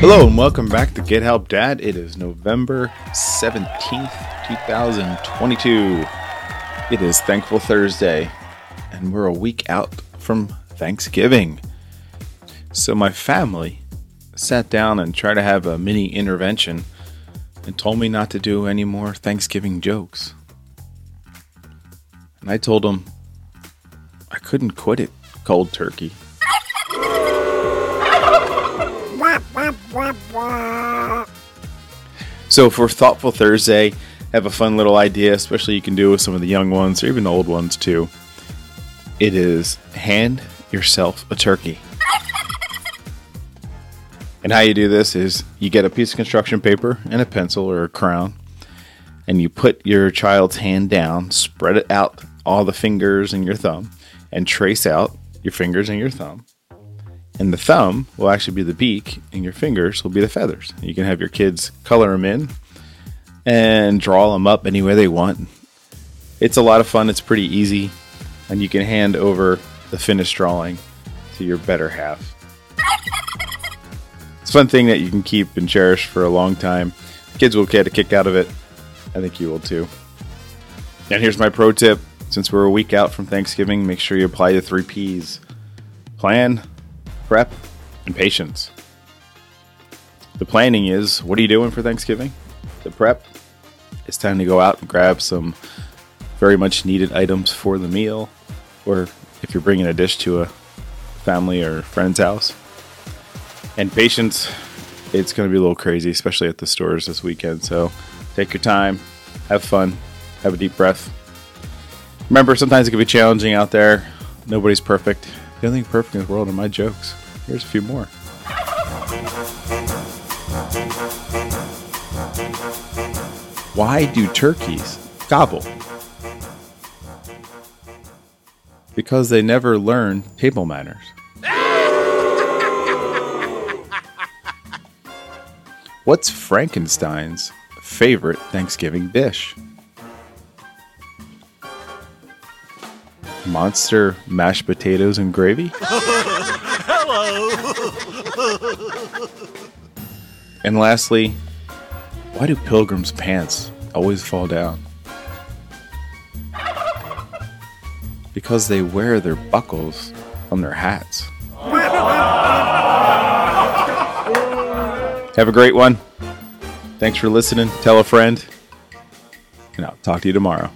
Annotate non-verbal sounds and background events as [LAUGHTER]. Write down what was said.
Hello and welcome back to Get Help Dad. It is November 17th, 2022. It is Thankful Thursday, and we're a week out from Thanksgiving. So, my family sat down and tried to have a mini intervention and told me not to do any more Thanksgiving jokes. And I told them I couldn't quit it cold turkey. So for Thoughtful Thursday, have a fun little idea, especially you can do with some of the young ones or even the old ones too. It is hand yourself a turkey. And how you do this is you get a piece of construction paper and a pencil or a crown, and you put your child's hand down, spread it out all the fingers and your thumb, and trace out your fingers and your thumb. And the thumb will actually be the beak, and your fingers will be the feathers. You can have your kids color them in and draw them up any way they want. It's a lot of fun, it's pretty easy, and you can hand over the finished drawing to your better half. It's a fun thing that you can keep and cherish for a long time. Kids will get a kick out of it. I think you will too. And here's my pro tip since we're a week out from Thanksgiving, make sure you apply the three P's plan, prep, and patience. The planning is what are you doing for Thanksgiving? The prep, it's time to go out and grab some very much needed items for the meal, or if you're bringing a dish to a family or friend's house. And patience, it's going to be a little crazy, especially at the stores this weekend. So take your time, have fun, have a deep breath. Remember, sometimes it can be challenging out there. Nobody's perfect. The only thing perfect in this world are my jokes. Here's a few more. Why do turkeys gobble? Because they never learn table manners. [LAUGHS] What's Frankenstein's favorite Thanksgiving dish? Monster mashed potatoes and gravy? [LAUGHS] Hello! and lastly, why do pilgrims' pants always fall down? Because they wear their buckles on their hats. [LAUGHS] Have a great one. Thanks for listening. Tell a friend. And I'll talk to you tomorrow.